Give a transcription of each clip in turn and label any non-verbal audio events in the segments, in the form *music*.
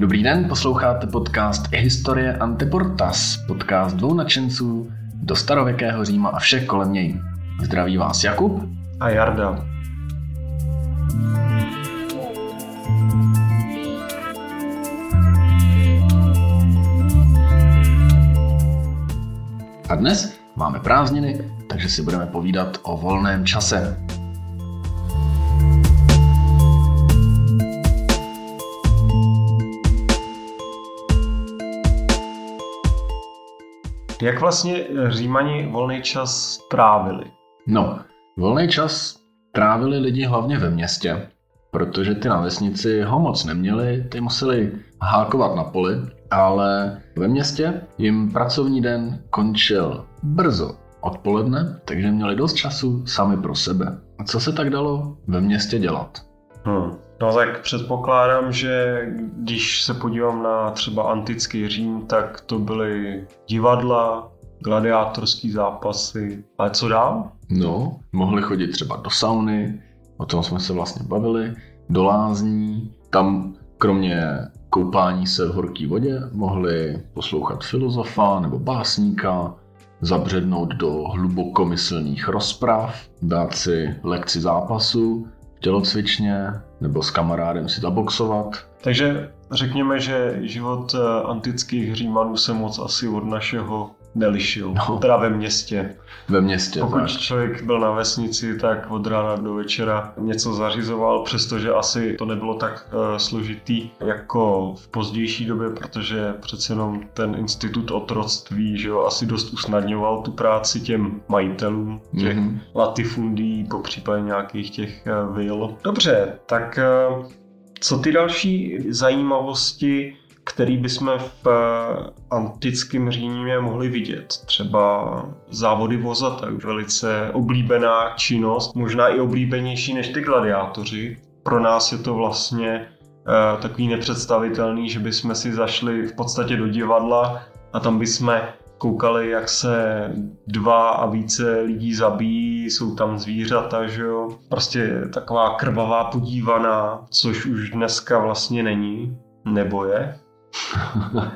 Dobrý den, posloucháte podcast Historie Anteportas, podcast dvou nadšenců do starověkého Říma a všech kolem něj. Zdraví vás Jakub a Jarda. A dnes máme prázdniny, takže si budeme povídat o volném čase. Jak vlastně Římani volný čas trávili? No, volný čas trávili lidi hlavně ve městě, protože ty na vesnici ho moc neměli, ty museli hákovat na poli, ale ve městě jim pracovní den končil brzo odpoledne, takže měli dost času sami pro sebe. A co se tak dalo ve městě dělat? Hmm. No tak předpokládám, že když se podívám na třeba antický Řím, tak to byly divadla, gladiátorský zápasy. Ale co dál? No, mohli chodit třeba do sauny, o tom jsme se vlastně bavili, do lázní, tam kromě koupání se v horké vodě mohli poslouchat filozofa nebo básníka, zabřednout do hlubokomyslných rozprav, dát si lekci zápasu, tělocvičně nebo s kamarádem si zaboxovat. Takže řekněme, že život eh, antických Římanů se moc asi od našeho nelišil. No. Teda ve městě. Ve městě, Pokud tak. člověk byl na vesnici, tak od rána do večera něco zařizoval, přestože asi to nebylo tak uh, složitý jako v pozdější době, protože přece jenom ten institut otroctví že jo, asi dost usnadňoval tu práci těm majitelům těch mm-hmm. latifundí, po případě nějakých těch uh, vil. Dobře, tak uh, co ty další zajímavosti který bychom v eh, antickém Římě mohli vidět. Třeba závody vozata, velice oblíbená činnost, možná i oblíbenější než ty gladiátoři. Pro nás je to vlastně uh, takový nepředstavitelný, že bychom si zašli v podstatě do divadla a tam bychom koukali, jak se dva a více lidí zabíjí, jsou tam zvířata, že jo. Prostě taková krvavá podívaná, což už dneska vlastně není, nebo je. *laughs*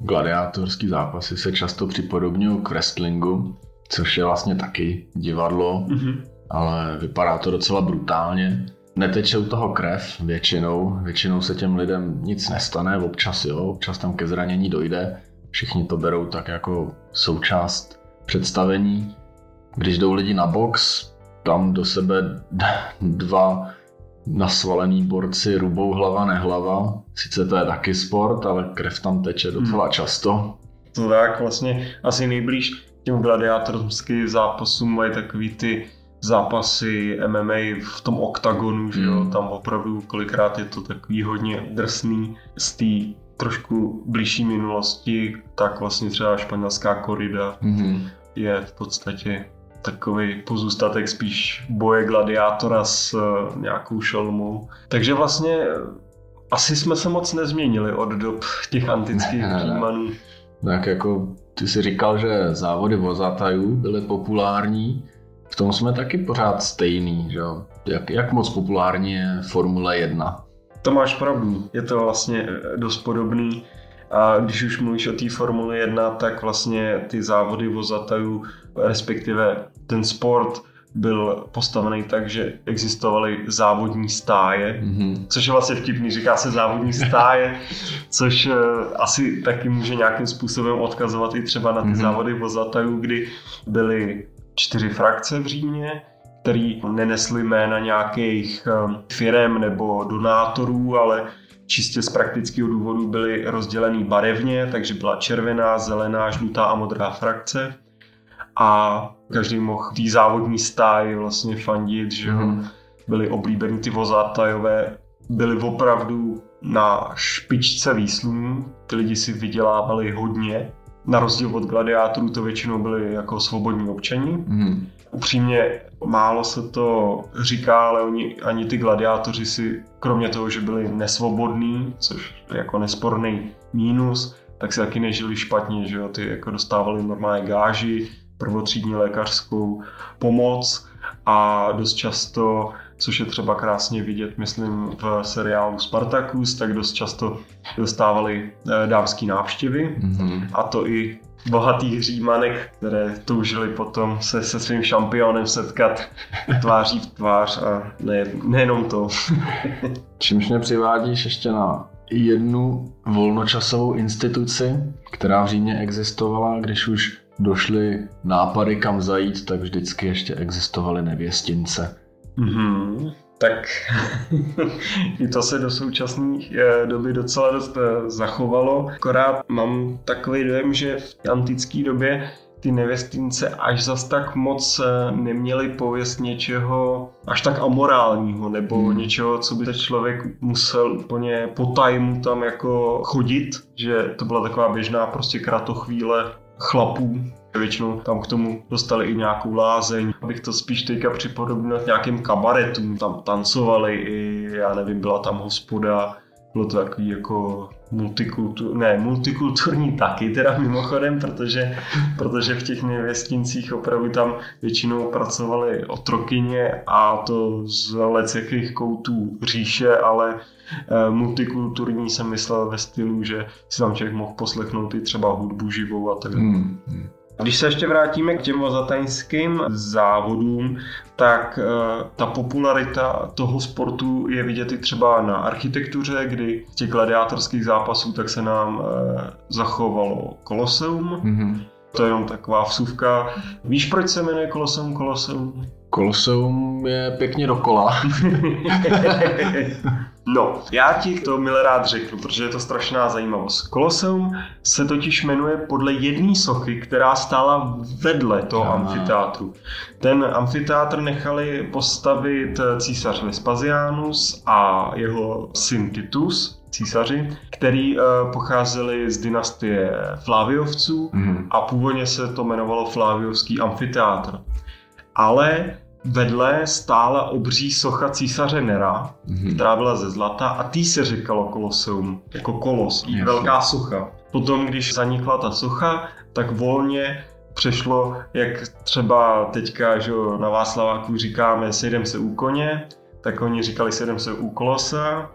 Gladiátorský zápasy se často připodobňují k wrestlingu, což je vlastně taky divadlo, mm-hmm. ale vypadá to docela brutálně. Neteče u toho krev většinou, většinou se těm lidem nic nestane, občas jo, občas tam ke zranění dojde. Všichni to berou tak jako součást představení. Když jdou lidi na box, tam do sebe *laughs* dva nasvalený borci rubou hlava nehlava. Sice to je taky sport, ale krev tam teče docela hmm. často. To tak vlastně asi nejblíž těm gladiátorským zápasům mají takový ty zápasy MMA v tom oktagonu, že jo, hmm. tam opravdu kolikrát je to takový hodně drsný z té trošku blížší minulosti, tak vlastně třeba španělská korida mm je v podstatě takový pozůstatek spíš boje gladiátora s uh, nějakou šelmou. Takže vlastně eh, asi jsme se moc nezměnili od dob těch antických Římanů. Tak jako ty si říkal, že závody vozatajů byly populární, v tom jsme taky pořád stejný, že jo? Jak, jak moc populární je Formule 1? To máš pravdu, je to vlastně eh, dost podobný. A když už mluvíš o té Formule 1, tak vlastně ty závody vozatajů, respektive ten sport byl postavený tak, že existovaly závodní stáje, mm-hmm. což je vlastně vtipný, říká se závodní stáje, *laughs* což uh, asi taky může nějakým způsobem odkazovat i třeba na ty mm-hmm. závody vozatajů, kdy byly čtyři frakce v Římě, který nenesly jména nějakých um, firem nebo donátorů, ale čistě z praktického důvodu byly rozdělený barevně, takže byla červená, zelená, žlutá a modrá frakce a každý mohl tý závodní stáji vlastně fandit, že mm. byli oblíbení ty vozátajové, byli opravdu na špičce výslumů, ty lidi si vydělávali hodně, na rozdíl od gladiátorů to většinou byli jako svobodní občani. Mm. Upřímně málo se to říká, ale oni, ani ty gladiátoři si, kromě toho, že byli nesvobodní, což je jako nesporný mínus, tak si taky nežili špatně, že jo, ty jako dostávali normálně gáži, prvotřídní lékařskou pomoc a dost často, což je třeba krásně vidět, myslím, v seriálu Spartacus, tak dost často dostávali eh, dámský návštěvy mm-hmm. a to i bohatých římanek, které toužili potom se se svým šampionem setkat tváří v tvář a ne, nejenom to. *laughs* Čímž mě přivádíš ještě na jednu volnočasovou instituci, která v Římě existovala, když už došly nápady kam zajít, tak vždycky ještě existovaly nevěstince. Mm-hmm. Tak *laughs* i to se do současné eh, doby docela dost eh, zachovalo. Akorát mám takový dojem, že v antické době ty nevěstince až zas tak moc eh, neměly pověst něčeho až tak amorálního, nebo hmm. něčeho, co by ten člověk musel úplně po tajmu tam jako chodit, že to byla taková běžná prostě kratochvíle chlapů, Většinou tam k tomu dostali i nějakou lázeň. Abych to spíš teďka připodobnil k nějakým kabaretům. Tam tancovali i, já nevím, byla tam hospoda. Bylo to takový jako multikultur, ne, multikulturní taky teda mimochodem, protože, protože v těch nevěstincích opravdu tam většinou pracovali otrokyně a to z jakých koutů říše, ale eh, multikulturní jsem myslel ve stylu, že si tam člověk mohl poslechnout i třeba hudbu živou a tak dále. Hmm. Když se ještě vrátíme k těm vozataňským závodům, tak uh, ta popularita toho sportu je vidět i třeba na architektuře, kdy z těch gladiátorských zápasů tak se nám uh, zachovalo Koloseum. Mm-hmm. To je jenom taková vsuvka. Víš, proč se jmenuje Koloseum Koloseum? Koloseum je pěkně dokola. *laughs* no, já ti to milé rád řeknu, protože je to strašná zajímavost. Koloseum se totiž jmenuje podle jedné sochy, která stála vedle toho Aha. amfiteátru. Ten amfiteátr nechali postavit císař Vespasianus a jeho syn Titus, císaři, který uh, pocházeli z dynastie Fláviovců mm. a původně se to jmenovalo Fláviovský amfiteátr. Ale vedle stála obří socha císaře Nera, mm-hmm. která byla ze zlata a tý se říkalo koloseum, jako kolos, Jasně. velká socha. Potom, když zanikla ta socha, tak volně přešlo, jak třeba teďka že na Václaváku říkáme sejdem se u koně, tak oni říkali sejdem se u kolosa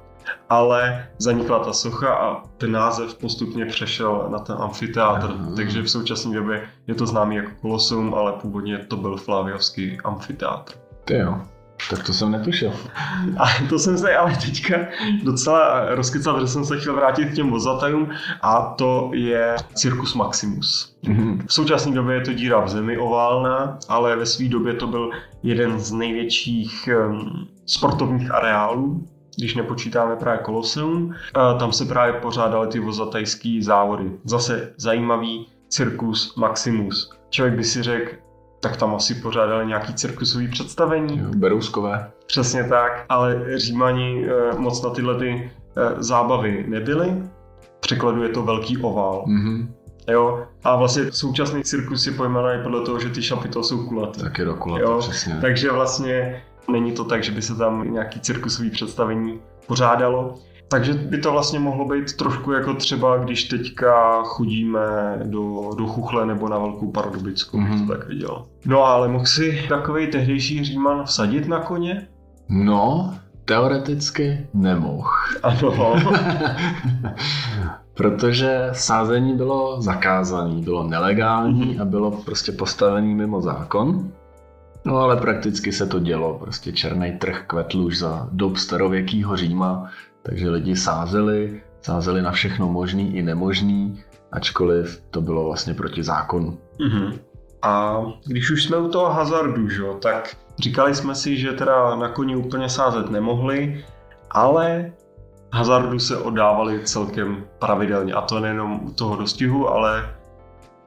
ale zanikla ta socha a ten název postupně přešel na ten amfiteátr. Aha. Takže v současné době je to známý jako Koloseum, ale původně to byl Flaviovský amfiteátr. Ty jo. Tak to jsem netušil. *laughs* A to jsem se ale teďka docela rozkecal, že jsem se chtěl vrátit k těm vozatajům a to je Circus Maximus. Mm-hmm. V současné době je to díra v zemi oválná, ale ve své době to byl jeden z největších sportovních areálů když nepočítáme právě Koloseum. Tam se právě pořádaly ty vozatajské závody. Zase zajímavý cirkus Maximus. Člověk by si řekl, tak tam asi pořádali nějaký cirkusový představení. Jo, berouskové. Přesně tak, ale Římani eh, moc na tyhle ty eh, zábavy nebyli. Překladu je to velký ovál. Mm-hmm. Jo, a vlastně současný cirkus je pojmenovaný podle toho, že ty šapy to jsou kulaté. Tak je do kulaté, přesně. Takže vlastně Není to tak, že by se tam nějaký cirkusový představení pořádalo. Takže by to vlastně mohlo být trošku jako třeba, když teďka chodíme do, do Chuchle nebo na Velkou Pardubicku, mm-hmm. bych to mhm. tak viděl. No ale mohl si takový tehdejší Říman vsadit na koně? No, teoreticky nemohl. Ano. *laughs* Protože sázení bylo zakázané, bylo nelegální mm-hmm. a bylo prostě postavený mimo zákon. No ale prakticky se to dělo, prostě černý trh kvetl už za dob starověkého Říma, takže lidi sázeli, sázeli na všechno možný i nemožný, ačkoliv to bylo vlastně proti zákonu. Mm-hmm. A když už jsme u toho hazardu, že, tak říkali jsme si, že teda na koni úplně sázet nemohli, ale hazardu se oddávali celkem pravidelně. A to nejenom u toho dostihu, ale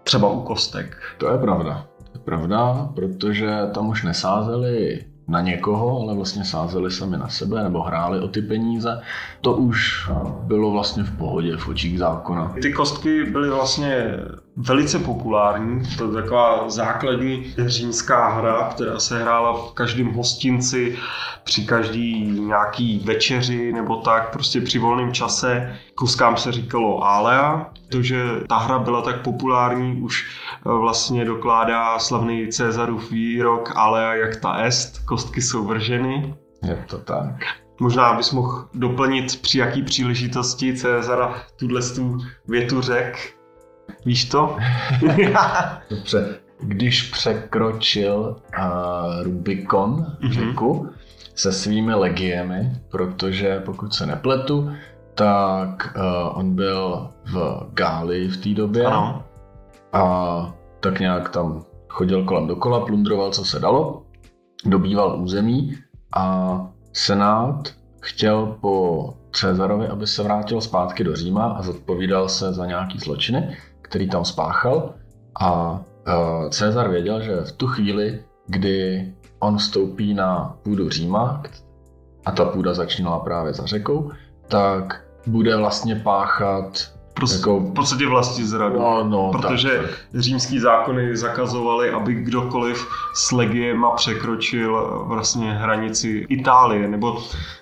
třeba u kostek. To je pravda pravda, protože tam už nesázeli na někoho, ale vlastně sázeli sami na sebe nebo hráli o ty peníze. To už bylo vlastně v pohodě v očích zákona. Ty kostky byly vlastně velice populární. To je taková základní římská hra, která se hrála v každém hostinci, při každý nějaký večeři nebo tak, prostě při volném čase. Kuskám se říkalo Alea. To, že ta hra byla tak populární, už eh, vlastně dokládá slavný Cezarův výrok Alea jak ta est, kostky jsou vrženy. Je to tak. Možná bys mohl doplnit, při jaký příležitosti Cezara tuhle tu větu řek. Víš to? *laughs* Dobře. Když překročil uh, Rubikon, mm-hmm. řeku, se svými legiemi, protože pokud se nepletu, tak uh, on byl v Gáli v té době ano. a tak nějak tam chodil kolem dokola, plundroval, co se dalo, dobýval území a Senát chtěl po Cezarovi, aby se vrátil zpátky do Říma a zodpovídal se za nějaký zločiny, který tam spáchal. A uh, Cezar věděl, že v tu chvíli, kdy on vstoupí na půdu Říma, a ta půda začínala právě za řekou, tak bude vlastně páchat Prostě, jako, v podstatě vlastní zradu. No, no, protože tak, tak. římský zákony zakazovaly, aby kdokoliv s legiema překročil vlastně hranici Itálie, nebo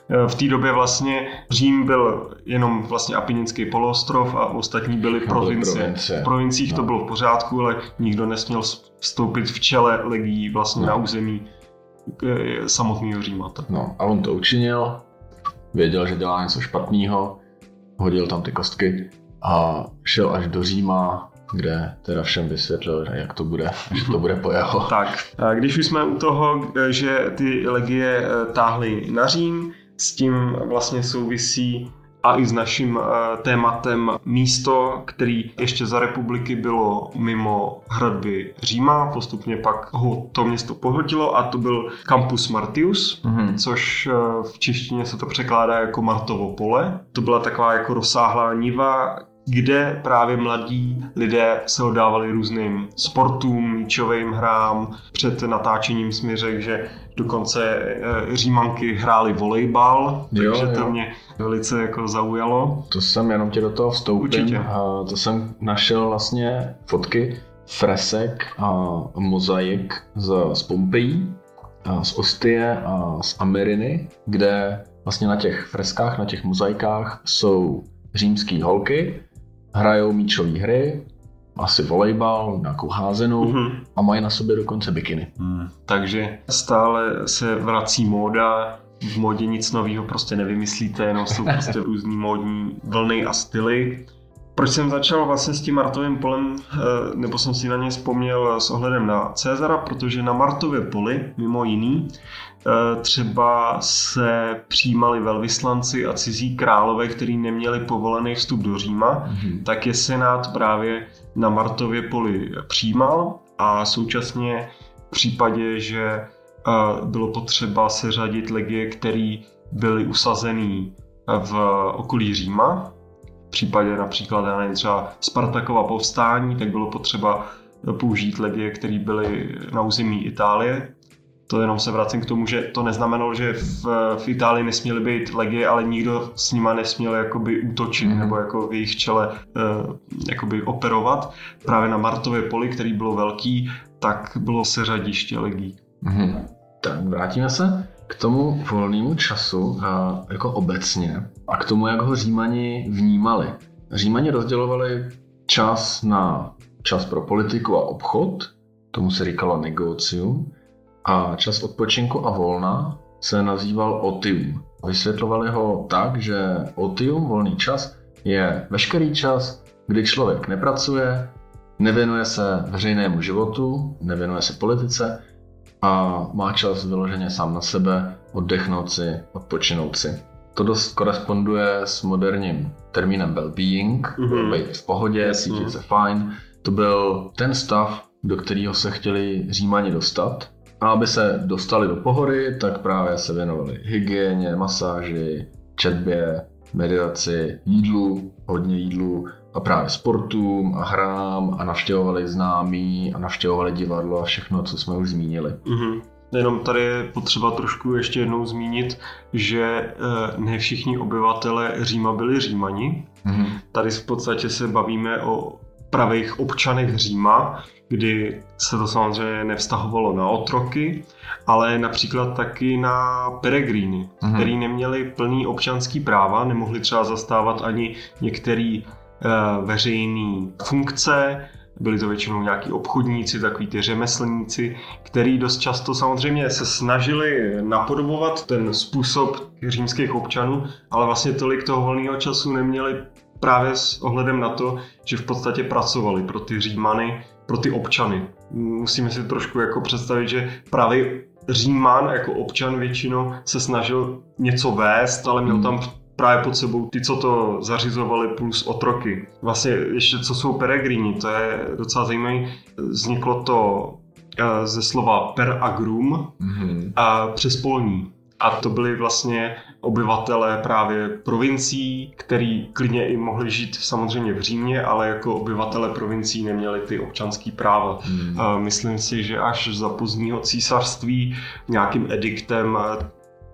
eh, v té době vlastně Řím byl jenom vlastně Apininský poloostrov a ostatní byly provincie. provincie. V provinciích no. to bylo v pořádku, ale nikdo nesměl vstoupit v čele legií vlastně no. na území eh, samotného Říma. No a on to učinil, věděl, že dělá něco špatného, hodil tam ty kostky a šel až do Říma, kde teda všem vysvětlil, jak to bude, *laughs* že to bude po jeho. Tak, když už jsme u toho, že ty legie eh, táhly na Řím, s tím vlastně souvisí a i s naším eh, tématem místo, který ještě za republiky bylo mimo hradby Říma, postupně pak ho to město pohltilo a to byl Campus Martius, mm-hmm. což eh, v češtině se to překládá jako Martovo pole. To byla taková jako rozsáhlá niva, kde právě mladí lidé se oddávali různým sportům, míčovým hrám. Před natáčením jsme řekl, že dokonce eh, římanky hráli volejbal, jo, takže jo. to mě velice jako zaujalo. To jsem jenom tě do toho vstoupil. Určitě. A to jsem našel vlastně fotky fresek a mozaik z, z Pompejí, a z Ostie a z Ameriny, kde vlastně na těch freskách, na těch mozaikách jsou římské holky, hrajou míčové hry, asi volejbal, nějakou házenou mm-hmm. a mají na sobě dokonce bikiny. Mm. Takže stále se vrací móda, v modě nic nového prostě nevymyslíte, jenom jsou prostě různý módní vlny a styly. Proč jsem začal vlastně s tím Martovým polem, eh, nebo jsem si na ně vzpomněl s ohledem na Cezara, protože na Martově poli, mimo jiný, eh, třeba se přijímali velvyslanci a cizí králové, kteří neměli povolený vstup do Říma, mm-hmm. tak je senát právě na Martově poli přijímal a současně v případě, že eh, bylo potřeba seřadit legie, které byly usazený v okolí Říma, v případě například, já nevím, třeba Spartakova povstání, tak bylo potřeba použít legie, které byly na území Itálie. To jenom se vracím k tomu, že to neznamenalo, že v, v Itálii nesměly být legie, ale nikdo s nima nesměl jakoby útočit mm-hmm. nebo jako v jejich čele uh, jakoby operovat. Právě na Martově poli, který bylo velký, tak bylo seřadiště legií. Mm-hmm. Tak vrátíme se k tomu volnému času a jako obecně a k tomu, jak ho Římani vnímali. Římani rozdělovali čas na čas pro politiku a obchod, tomu se říkalo negocium, a čas odpočinku a volna se nazýval otium. Vysvětlovali ho tak, že otium, volný čas, je veškerý čas, kdy člověk nepracuje, nevěnuje se veřejnému životu, nevěnuje se politice a má čas vyloženě sám na sebe, oddechnout si, odpočinout si. To dost koresponduje s moderním termínem well-being, mm-hmm. být v pohodě, cítit se fajn. To byl ten stav, do kterého se chtěli římani dostat. A aby se dostali do pohody, tak právě se věnovali hygieně, masáži, četbě, meditaci, jídlu, hodně jídlu, a právě sportům a hrám a navštěvovali známí a navštěvovali divadlo a všechno, co jsme už zmínili. Mm-hmm. Jenom tady je potřeba trošku ještě jednou zmínit, že eh, ne všichni obyvatele Říma byli Římani. Mm-hmm. Tady v podstatě se bavíme o pravých občanech Říma, kdy se to samozřejmě nevztahovalo na otroky, ale například taky na peregríny, mm-hmm. který neměli plný občanský práva, nemohli třeba zastávat ani některé uh, veřejné funkce, byli to většinou nějaký obchodníci, takový ty řemeslníci, který dost často samozřejmě se snažili napodobovat ten způsob římských občanů, ale vlastně tolik toho volného času neměli právě s ohledem na to, že v podstatě pracovali pro ty Římany, pro ty občany. Musíme si trošku jako představit, že právě Říman jako občan většinou se snažil něco vést, ale měl hmm. tam právě pod sebou ty, co to zařizovali, plus otroky. Vlastně ještě co jsou peregrini, to je docela zajímavé. Vzniklo to eh, ze slova per agrum mm-hmm. a přes polní. A to byli vlastně obyvatelé právě provincií, který klidně i mohli žít samozřejmě v Římě, ale jako obyvatele provincií neměli ty občanské práva. Hmm. Myslím si, že až za pozdního císařství nějakým ediktem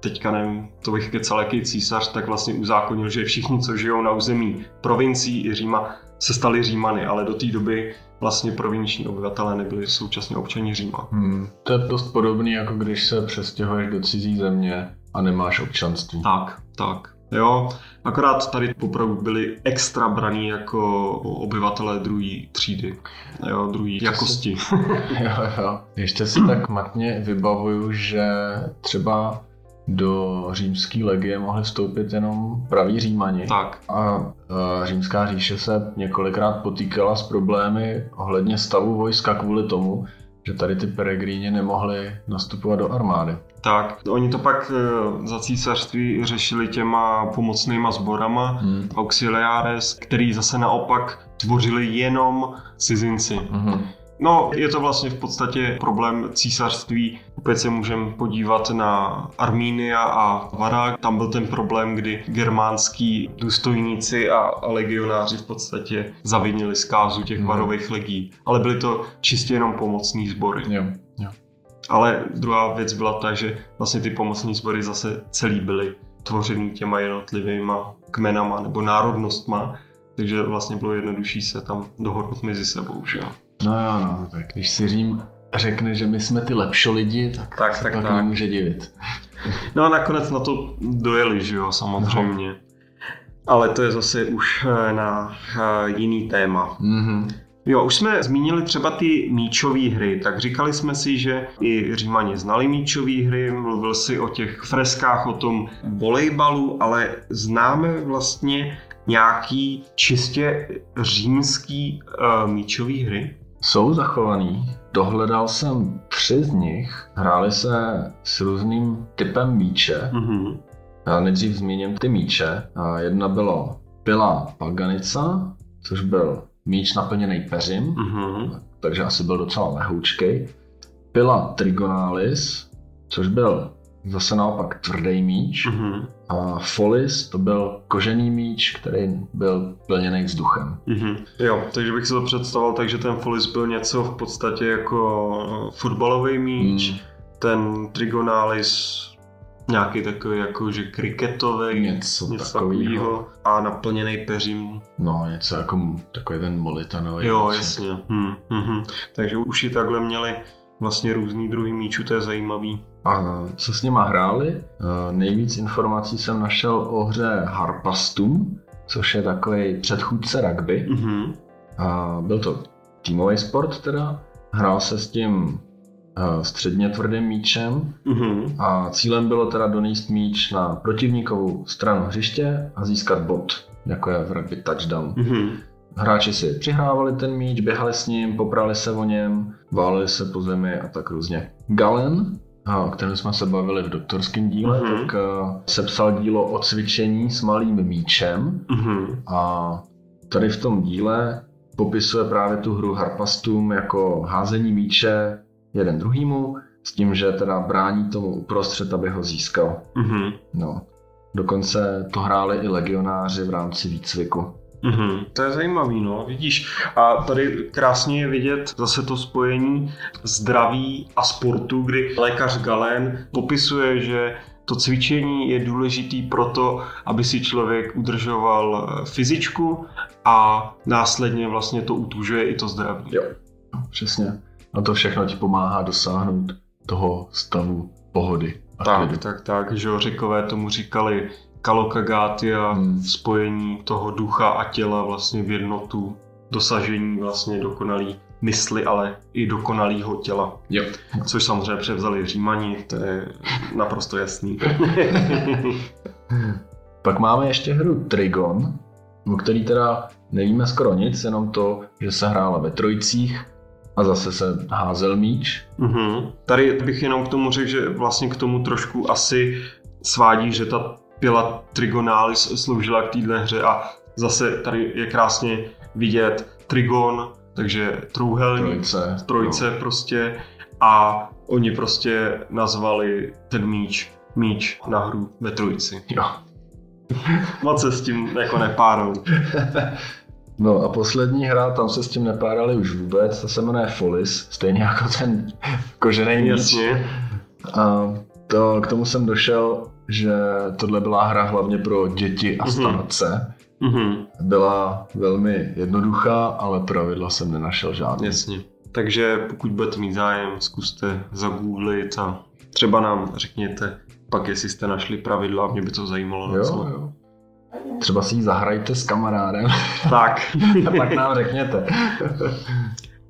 teďka nevím, to bych kecal jaký císař, tak vlastně uzákonil, že všichni, co žijou na území provincií i Říma, se stali Římany, ale do té doby vlastně provinční obyvatelé nebyli současně občani Říma. Hmm. To je dost podobný, jako když se přestěhuješ do cizí země a nemáš občanství. Tak, tak. Jo, akorát tady popravdu byli extra braní jako obyvatelé druhé třídy, jo, druhé jakosti. Si, *laughs* jo, jo. Ještě si tak matně vybavuju, že třeba do římské legie mohli vstoupit jenom praví římani. Tak. A, a římská říše se několikrát potýkala s problémy ohledně stavu vojska kvůli tomu, že tady ty peregríni nemohli nastupovat do armády. Tak, oni to pak e, za císařství řešili těma pomocnýma sborama, hmm. auxiliares, který zase naopak tvořili jenom cizinci. Hmm. No, je to vlastně v podstatě problém císařství. Opět se můžeme podívat na Armínia a Vara. Tam byl ten problém, kdy germánský důstojníci a legionáři v podstatě zavinili zkázu těch hmm. varových legí. Ale byly to čistě jenom pomocní sbory. Jo, jo. Ale druhá věc byla ta, že vlastně ty pomocní sbory zase celý byly tvořený těma jednotlivýma kmenama nebo národnostma, takže vlastně bylo jednodušší se tam dohodnout mezi sebou, že jo. No jo, no, tak když si Řím řekne, že my jsme ty lepší lidi, tak, tak, tak, tak nemůže divit. No a nakonec na to dojeli, že jo, samozřejmě. No. Ale to je zase už eh, na eh, jiný téma. Mm-hmm. Jo, už jsme zmínili třeba ty míčové hry, tak říkali jsme si, že i Římani znali míčové hry, mluvil si o těch freskách, o tom volejbalu, ale známe vlastně nějaký čistě římský uh, míčový hry? Jsou zachovaný. Dohledal jsem tři z nich. Hráli se s různým typem míče. Mm-hmm. Já nejdřív zmíním ty míče. Jedna bylo Pila Paganisca, což byl míč naplněný peřím, mm-hmm. takže asi byl docela lehoučkej. Pila Trigonalis, což byl zase naopak tvrdý míč. Mm-hmm. A Folis to byl kožený míč, který byl plněný vzduchem. Mm-hmm. Jo, takže bych si to představoval takže ten Folis byl něco v podstatě jako fotbalový míč, mm. ten Trigonalis nějaký takový jako, že kriketový, něco, něco takového a naplněný peřím. No, něco jako takový ten molitanový. Jo, jasně. Hm, hm, hm. Takže už i takhle měli vlastně různý druhý míčů, to je zajímavý. A co s nima hráli? Nejvíc informací jsem našel o hře Harpastum, což je takový předchůdce rugby. Mm-hmm. A byl to týmový sport teda. Hrál se s tím středně tvrdým míčem mm-hmm. a cílem bylo teda donést míč na protivníkovou stranu hřiště a získat bod, jako je v rugby touchdown. Mm-hmm. Hráči si přihrávali ten míč, běhali s ním, poprali se o něm, váleli se po zemi a tak různě. Galen, o kterém jsme se bavili v doktorském díle, mm-hmm. tak uh, sepsal dílo o cvičení s malým míčem mm-hmm. a tady v tom díle popisuje právě tu hru Harpastum jako házení míče jeden druhýmu, s tím, že teda brání tomu uprostřed, aby ho získal. Mm-hmm. No. Dokonce to hráli i legionáři v rámci výcviku. Mm-hmm. To je zajímavý, no, vidíš. A tady krásně je vidět zase to spojení zdraví a sportu, kdy lékař Galen popisuje, že to cvičení je důležitý proto, aby si člověk udržoval fyzičku a následně vlastně to utužuje i to zdraví. Jo, no, přesně. A to všechno ti pomáhá dosáhnout toho stavu pohody. A tak, klidu. tak, tak, že jo, řekové tomu říkali kalokagatia, hmm. spojení toho ducha a těla vlastně v jednotu, dosažení vlastně dokonalý mysli, ale i dokonalého těla. Jo. Což samozřejmě převzali Římani, to je naprosto jasný. *laughs* Pak máme ještě hru Trigon, o který teda nevíme skoro nic, jenom to, že se hrála ve trojicích a zase se házel míč. Mm-hmm. Tady bych jenom k tomu řekl, že vlastně k tomu trošku asi svádí, že ta pila Trigonalis sloužila k téhle hře a zase tady je krásně vidět Trigon, takže trouhelník, trojce, trojce no. prostě a oni prostě nazvali ten míč míč na hru ve trojici. Jo. *laughs* Moc se s tím jako nepárou. *laughs* No a poslední hra, tam se s tím nepárali už vůbec, ta se jmenuje Folis, stejně jako ten *laughs* kožený míč. Jasně. A to, k tomu jsem došel, že tohle byla hra hlavně pro děti a mhm. starce. Mm-hmm. Byla velmi jednoduchá, ale pravidla jsem nenašel žádný. Jasně. Takže pokud budete mít zájem, zkuste zagooglit a třeba nám řekněte pak, jestli jste našli pravidla, mě by to zajímalo. Jo, jo. Třeba si ji zahrajte s kamarádem. *laughs* Tak. a pak nám řekněte.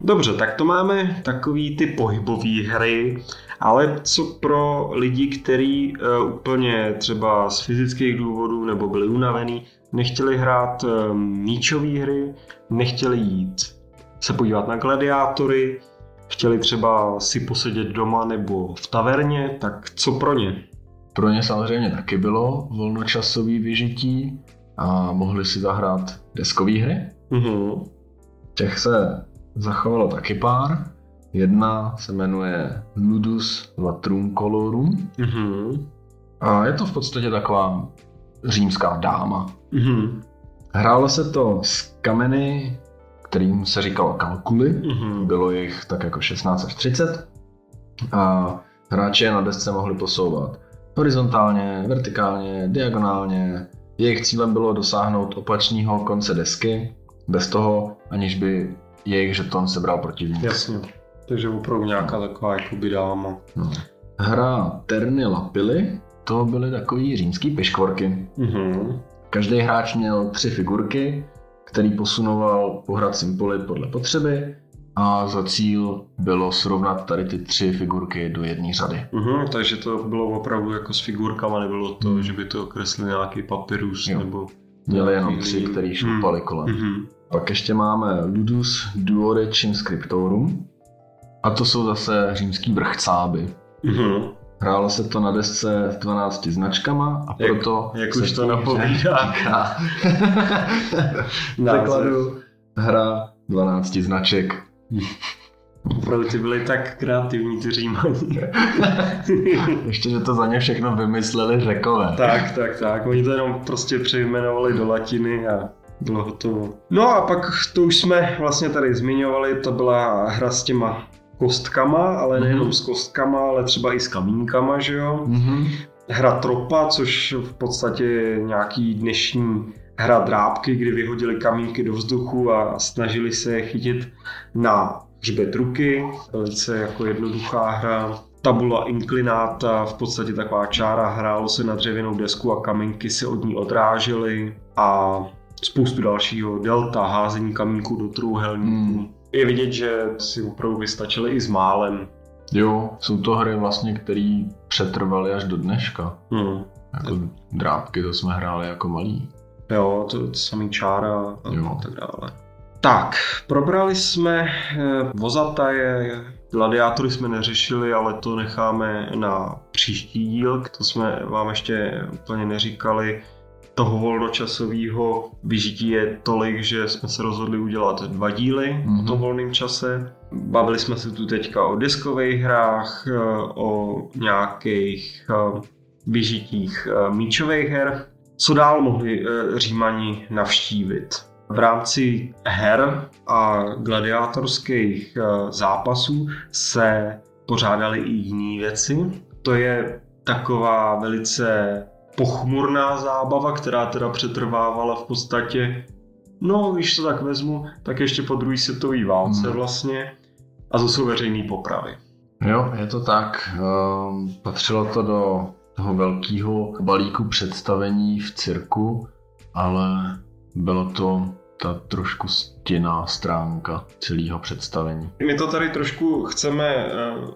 Dobře, tak to máme takový ty pohybové hry, ale co pro lidi, kteří uh, úplně třeba z fyzických důvodů nebo byli unavený, nechtěli hrát uh, míčové hry, nechtěli jít se podívat na gladiátory, chtěli třeba si posedět doma nebo v taverně, tak co pro ně? Pro ně samozřejmě taky bylo volnočasové vyžití a mohli si zahrát deskové hry. Mm-hmm. Těch se zachovalo taky pár. Jedna se jmenuje Ludus Latrum Colorum. Mm-hmm. A je to v podstatě taková římská dáma. Mm-hmm. Hrálo se to s kameny, kterým se říkalo kalkuly. Mm-hmm. Bylo jich tak jako 16 až 30. A hráči je na desce mohli posouvat horizontálně, vertikálně, diagonálně. Jejich cílem bylo dosáhnout opačného konce desky, bez toho, aniž by jejich žeton sebral protivník. Jasně. Takže opravdu nějaká taková jakoby dáma. No. Hra Terny Lapily, to byly takový římský piškvorky. Mm-hmm. Každý hráč měl tři figurky, který posunoval po hracím poli podle potřeby a za cíl bylo srovnat tady ty tři figurky do jedné řady. Mm-hmm, takže to bylo opravdu jako s figurkama, nebylo to, mm. že by to kreslil nějaký papirus jo. nebo... Měli jenom tři, který šlupali mm. kolem. Mm-hmm. Pak ještě máme Ludus Duodecim Scriptorum a to jsou zase římský vrchcáby. Mm-hmm. Hrálo se to na desce s 12 značkama a proto... Jak, jak už to napovídá. *laughs* Překladu hra 12 značek Opravdu ty byli tak kreativní, ty římani. *laughs* Ještě, že to za ně všechno vymysleli řekové. Tak, tak, tak. Oni to jenom prostě přejmenovali do latiny a bylo hotovo. No a pak to už jsme vlastně tady zmiňovali, to byla hra s těma kostkama, ale nejenom mm-hmm. s kostkama, ale třeba i s kamínkama, že jo. Mm-hmm. Hra tropa, což v podstatě nějaký dnešní hra drábky, kdy vyhodili kamínky do vzduchu a snažili se je chytit na hřbet ruky. Velice jako jednoduchá hra. Tabula inclinata, v podstatě taková čára, hrálo se na dřevěnou desku a kamínky se od ní odrážely a spoustu dalšího. Delta, házení kamínku do trůhelníků. Hmm. Je vidět, že si opravdu vystačili i s málem. Jo, jsou to hry vlastně, které přetrvaly až do dneška. Hmm. Jako drábky, to jsme hráli jako malí. Jo, to, to samý čára a, jo. tak dále. Tak, probrali jsme eh, vozataje, gladiátory jsme neřešili, ale to necháme na příští díl, to jsme vám ještě úplně neříkali. Toho volnočasového vyžití je tolik, že jsme se rozhodli udělat dva díly mm-hmm. o tom volném čase. Bavili jsme se tu teďka o diskových hrách, eh, o nějakých eh, vyžitích míčových her, co dál mohli eh, Římani navštívit? V rámci her a gladiátorských eh, zápasů se pořádaly i jiné věci. To je taková velice pochmurná zábava, která teda přetrvávala v podstatě No, když to tak vezmu, tak ještě po druhé světové válce hmm. vlastně. A to jsou veřejné popravy. Jo, je to tak. Ehm, patřilo to do toho velkého balíku představení v cirku, ale bylo to ta trošku stěná stránka celého představení. My to tady trošku chceme eh,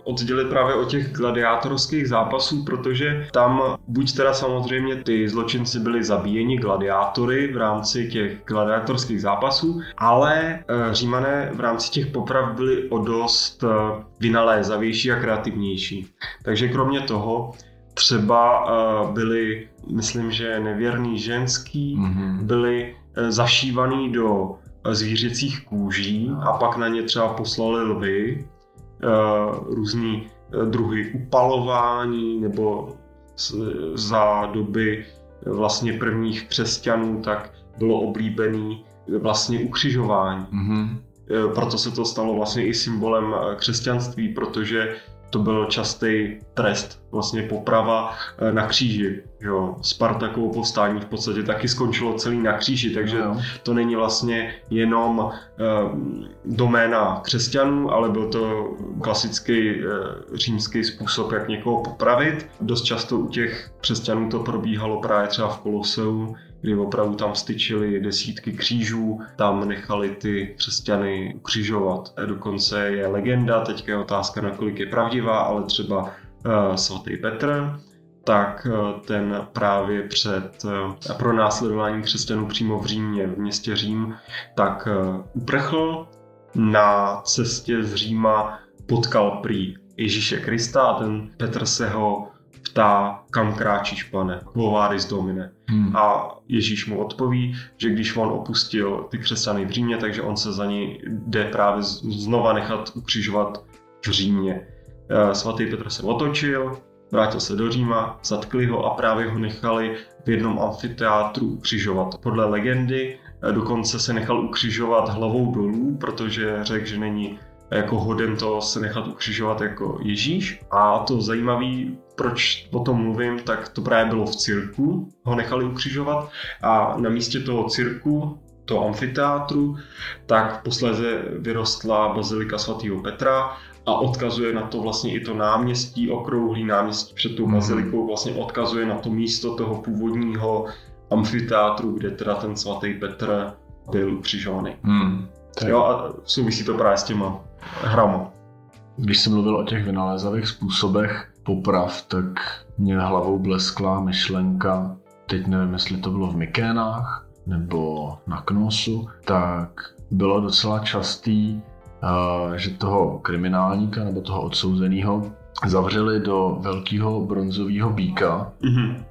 oddělit právě od těch gladiátorských zápasů, protože tam buď teda samozřejmě ty zločinci byli zabíjeni gladiátory v rámci těch gladiátorských zápasů, ale eh, římané v rámci těch poprav byli o dost eh, vynalézavější a kreativnější. Takže kromě toho třeba byli, myslím, že nevěrný ženský, mm-hmm. byli zašívaný do eh, zvířecích kůží a pak na ně třeba poslali lvy, eh, různý druhy upalování nebo za doby vlastně prvních křesťanů tak bylo oblíbený vlastně ukřižování. Mm-hmm. Proto se to stalo vlastně i symbolem křesťanství, protože to byl častý trest, vlastně poprava eh, na kříži. Jo. Spartakovo povstání v podstatě taky skončilo celý na kříži, takže no. to není vlastně jenom uh, doména křesťanů, ale byl to klasický uh, římský způsob, jak někoho popravit. Dost často u těch křesťanů to probíhalo právě třeba v Koloseu, kdy opravdu tam styčili desítky křížů, tam nechali ty křesťany ukřižovat. Dokonce je legenda, teďka je otázka, nakolik je pravdivá, ale třeba uh, svatý Petr, tak uh, ten právě před uh, pronásledováním křesťanů přímo v Římě, v městě Řím, tak uh, uprchl na cestě z Říma potkal prý Ježíše Krista a ten Petr se ho ptá, kam kráčíš, pane, Vováris Domine. Hmm. A Ježíš mu odpoví, že když on opustil ty křesťany v Římě, takže on se za ní jde právě znova nechat ukřižovat v Římě. Eh, svatý Petr se otočil, vrátil se do Říma, zatkli ho a právě ho nechali v jednom amfiteátru ukřižovat. Podle legendy eh, dokonce se nechal ukřižovat hlavou dolů, protože řekl, že není jako hoden to se nechat ukřižovat jako Ježíš. A to zajímavý, proč o tom mluvím, tak to právě bylo v cirku, ho nechali ukřižovat a na místě toho cirku toho amfiteátru, tak posléze vyrostla bazilika svatého Petra a odkazuje na to vlastně i to náměstí, okrouhlý náměstí před tou mhm. bazilikou, vlastně odkazuje na to místo toho původního amfiteátru, kde teda ten svatý Petr byl ukřižovaný. Hmm. Jo, a souvisí to právě s těma hrama. Když jsem mluvil o těch vynalézavých způsobech poprav, tak mě hlavou bleskla myšlenka, teď nevím, jestli to bylo v Mykénách nebo na Knosu, tak bylo docela častý, že toho kriminálníka nebo toho odsouzeného zavřeli do velkého bronzového bíka mm-hmm.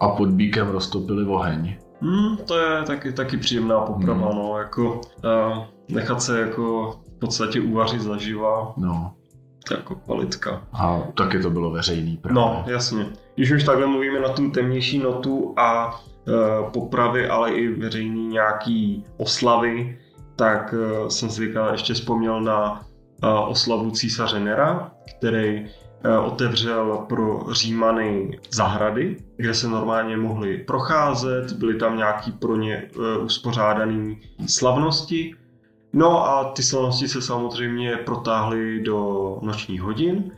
a pod bíkem roztopili oheň. Hmm, to je taky, taky příjemná poprava, hmm. no, jako uh, nechat se jako v podstatě uvařit zaživa. No. To jako kvalitka. A taky to bylo veřejný právě. No, jasně. Když už takhle mluvíme na tu temnější notu a uh, popravy, ale i veřejný nějaký oslavy, tak uh, jsem si ještě vzpomněl na uh, oslavu císaře Nera, který Eh, otevřel pro Římany zahrady, kde se normálně mohli procházet, byly tam nějaký pro ně eh, uspořádané slavnosti. No a ty slavnosti se samozřejmě protáhly do nočních hodin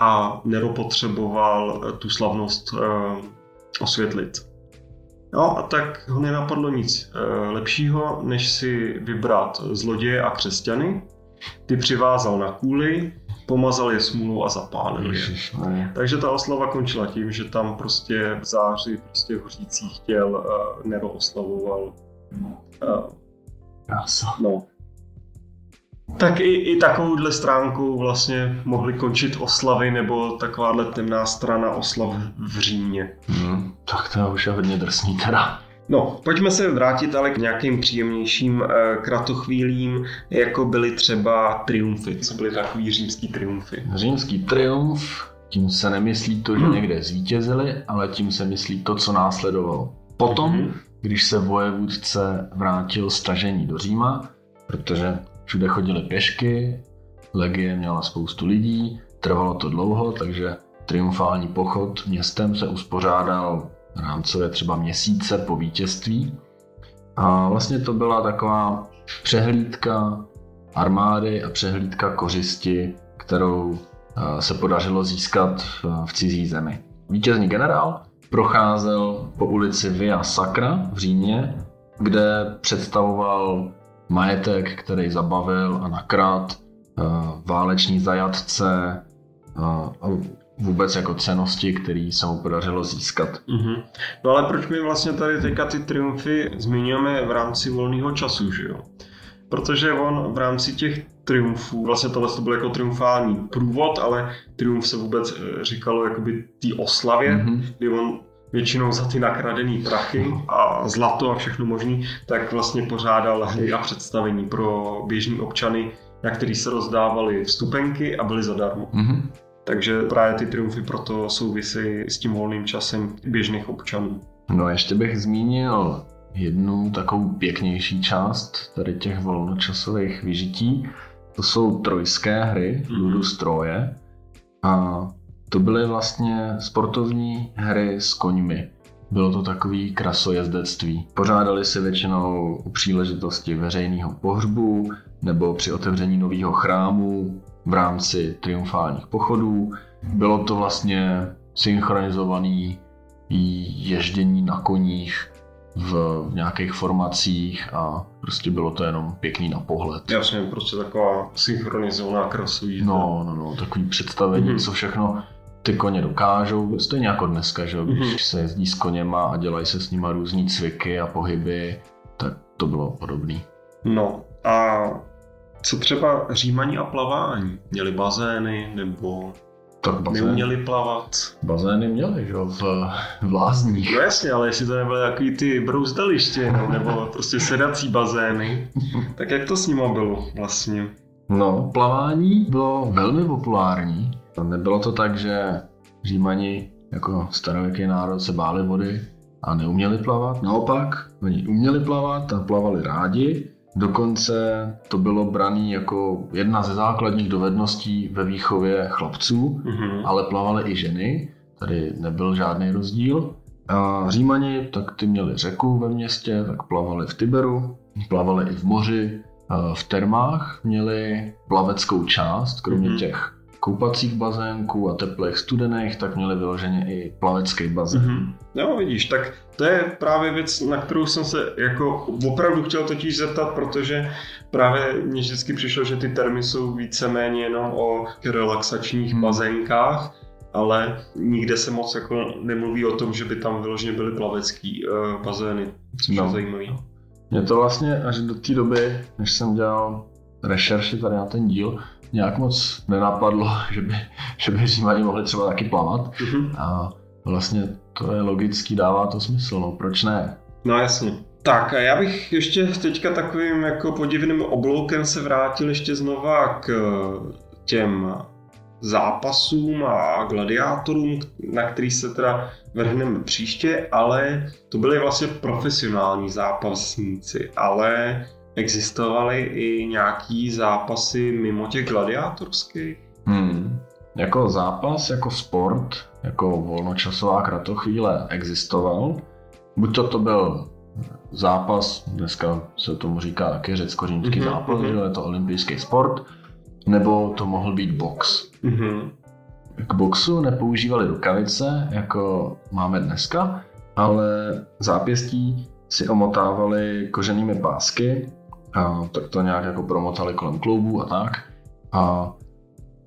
a Nero potřeboval eh, tu slavnost osvětlit. No a tak ho nenapadlo nic lepšího, než si vybrat zloděje a křesťany. Ty přivázal na kůli, pomazal je smůlou a zapálil je. Takže ta oslava končila tím, že tam prostě v záři prostě hořících těl uh, Nero oslavoval. Uh, no. Tak i, i takovouhle stránku vlastně mohly končit oslavy nebo takováhle temná strana oslav v Římě. Hmm, tak to už je hodně drsný teda. No, pojďme se vrátit ale k nějakým příjemnějším e, kratochvílím, jako byly třeba triumfy. Co byly takový římský triumfy? Římský triumf, tím se nemyslí to, že někde zvítězili, ale tím se myslí to, co následovalo. Potom, mm-hmm. když se vojevůdce vrátil stažení do Říma, protože všude chodili pěšky, legie měla spoustu lidí, trvalo to dlouho, takže triumfální pochod městem se uspořádal rámcově třeba měsíce po vítězství, A vlastně to byla taková přehlídka armády a přehlídka kořisti, kterou eh, se podařilo získat v cizí zemi. Vítězný generál procházel po ulici Via Sacra v Římě, kde představoval majetek, který zabavil a nakrát eh, váleční zajatce eh, a vůbec jako cenosti, které se mu podařilo získat. Mm-hmm. No ale proč my vlastně tady teďka ty triumfy zmiňujeme v rámci volného času, že jo? Protože on v rámci těch triumfů, vlastně tohle to byl jako triumfální průvod, ale triumf se vůbec eh, říkalo jakoby té oslavě, mm-hmm. kdy on většinou za ty nakradené prachy a zlato a všechno možný, tak vlastně pořádal hry a představení pro běžní občany, na který se rozdávaly vstupenky a byly zadarmo. Mm-hmm. Takže právě ty triumfy proto souvisí s tím volným časem běžných občanů. No ještě bych zmínil jednu takovou pěknější část tady těch volnočasových vyžití. To jsou trojské hry, mm-hmm. Ludus Troje. A to byly vlastně sportovní hry s koňmi. Bylo to takový krasojezdectví. Pořádali si většinou u příležitosti veřejného pohřbu nebo při otevření nového chrámu v rámci triumfálních pochodů. Bylo to vlastně synchronizovaný ježdění na koních v nějakých formacích a prostě bylo to jenom pěkný na pohled. Jasně, prostě taková synchronizovaná krasují. No, no, no, takový představení, mm-hmm. co všechno ty koně dokážou, stejně jako dneska, že když mm-hmm. se jezdí s koněma a dělají se s nima různý cviky a pohyby, tak to bylo podobné. No a co třeba římaní a plavání? Měli bazény nebo tak bazén, neuměli plavat? Bazény měli, že v, v lázních. No jasně, ale jestli to nebyly takový ty brouzdaliště, no, nebo prostě sedací bazény, tak jak to s nimi bylo vlastně? No, plavání bylo velmi populární. Nebylo to tak, že Římani jako starověký národ se báli vody a neuměli plavat. Naopak, oni uměli plavat a plavali rádi Dokonce to bylo brané jako jedna ze základních dovedností ve výchově chlapců, mm-hmm. ale plavaly i ženy, tady nebyl žádný rozdíl. A Římani, tak ty měli řeku ve městě, tak plavali v Tiberu, plavali i v moři, v termách měli plaveckou část, kromě mm-hmm. těch koupacích bazénků a teplých studených, tak měli vyloženě i plavecký bazén. Mm-hmm. Jo, vidíš, tak to je právě věc, na kterou jsem se jako opravdu chtěl totiž zeptat, protože právě mně vždycky přišlo, že ty termy jsou víceméně jenom o relaxačních mm. bazénkách, ale nikde se moc jako nemluví o tom, že by tam vyloženě byly plavecký uh, bazény, což no. je zajímavý. Mě to vlastně až do té doby, než jsem dělal rešerši tady na ten díl, nějak moc nenapadlo, že by, že by Římani mohli třeba taky plavat. Mm-hmm. A vlastně to je logický, dává to smysl, no proč ne? No jasně. Tak a já bych ještě teďka takovým jako podivným obloukem se vrátil ještě znova k těm zápasům a gladiátorům, na který se teda vrhneme příště, ale to byly vlastně profesionální zápasníci, ale existovaly i nějaký zápasy mimo těch gladiátorských? Hmm. Jako zápas, jako sport, jako volnočasová kratochvíle existoval. Buď to to byl zápas, dneska se tomu říká taky řecko-římský mm-hmm, zápas, mm-hmm. že je to olympijský sport, nebo to mohl být box. Mm-hmm. K boxu nepoužívali rukavice, jako máme dneska, ale zápěstí si omotávali koženými pásky a tak to nějak jako promotali kolem kloubů a tak. A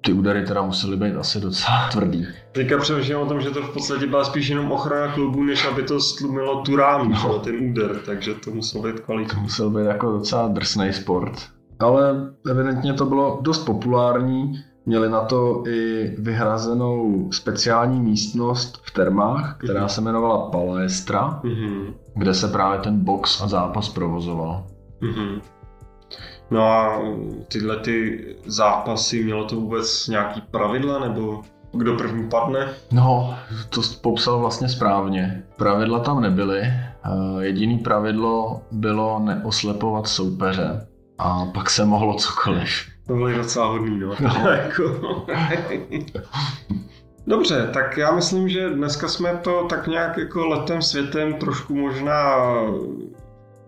ty údery teda musely být asi docela tvrdý. Teďka přemýšlím o tom, že to v podstatě byla spíš jenom ochrana klubu, než aby to stlumilo tu ránu, no. ten úder, takže to muselo být kvalitní. To musel být jako docela drsný sport. Ale evidentně to bylo dost populární, měli na to i vyhrazenou speciální místnost v termách, která mm-hmm. se jmenovala Palestra, mm-hmm. kde se právě ten box a zápas provozoval. Mm-hmm. No a tyhle ty zápasy, mělo to vůbec nějaký pravidla, nebo kdo první padne? No, to popsal vlastně správně. Pravidla tam nebyly. Jediný pravidlo bylo neoslepovat soupeře. A pak se mohlo cokoliv. To bylo docela hodný, no. no. *laughs* Jako. Dobře, tak já myslím, že dneska jsme to tak nějak jako letem světem trošku možná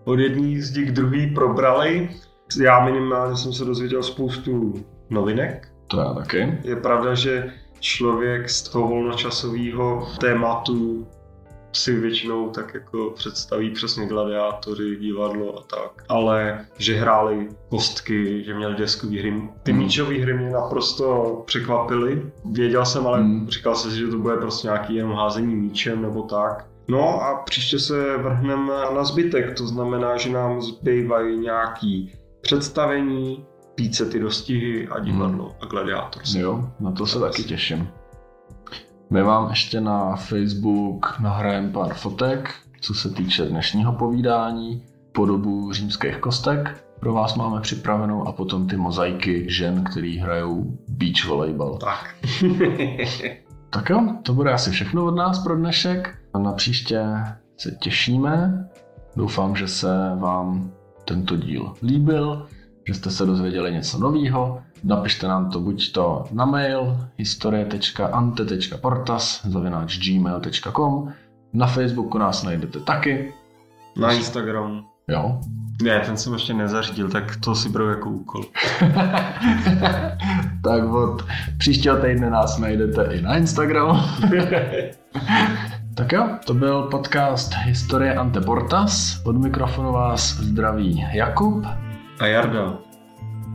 od jedné z těch druhý probrali. Já minimálně jsem se dozvěděl spoustu novinek. To já taky. Je pravda, že člověk z toho volnočasového tématu si většinou tak jako představí přesně gladiátory, divadlo a tak. Ale že hráli kostky, že měli deskové hry. Ty hmm. míčové hry mě naprosto překvapily. Věděl jsem, ale hmm. říkal jsem si, že to bude prostě nějaký jenom házení míčem nebo tak. No a příště se vrhneme na zbytek, to znamená, že nám zbývají nějaký představení, píce ty dostihy a divadlo hmm. a gladiátor. Jo, na to se taky těším. My vám ještě na Facebook nahrajeme pár fotek, co se týče dnešního povídání, podobu římských kostek pro vás máme připravenou a potom ty mozaiky žen, který hrajou beach volejbal. Tak. *laughs* tak jo, to bude asi všechno od nás pro dnešek. A na příště se těšíme. Doufám, že se vám tento díl líbil, že jste se dozvěděli něco nového. Napište nám to buď to na mail historie.ante.portas gmail.com Na Facebooku nás najdete taky. Na Instagramu. Jo. Ne, ten jsem ještě nezařídil, tak to si beru jako úkol. *laughs* tak od příštího týdne nás najdete i na Instagramu. *laughs* tak jo, to byl podcast Historie Ante Portas. Od mikrofonu vás zdraví Jakub a Jarda.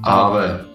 Ave.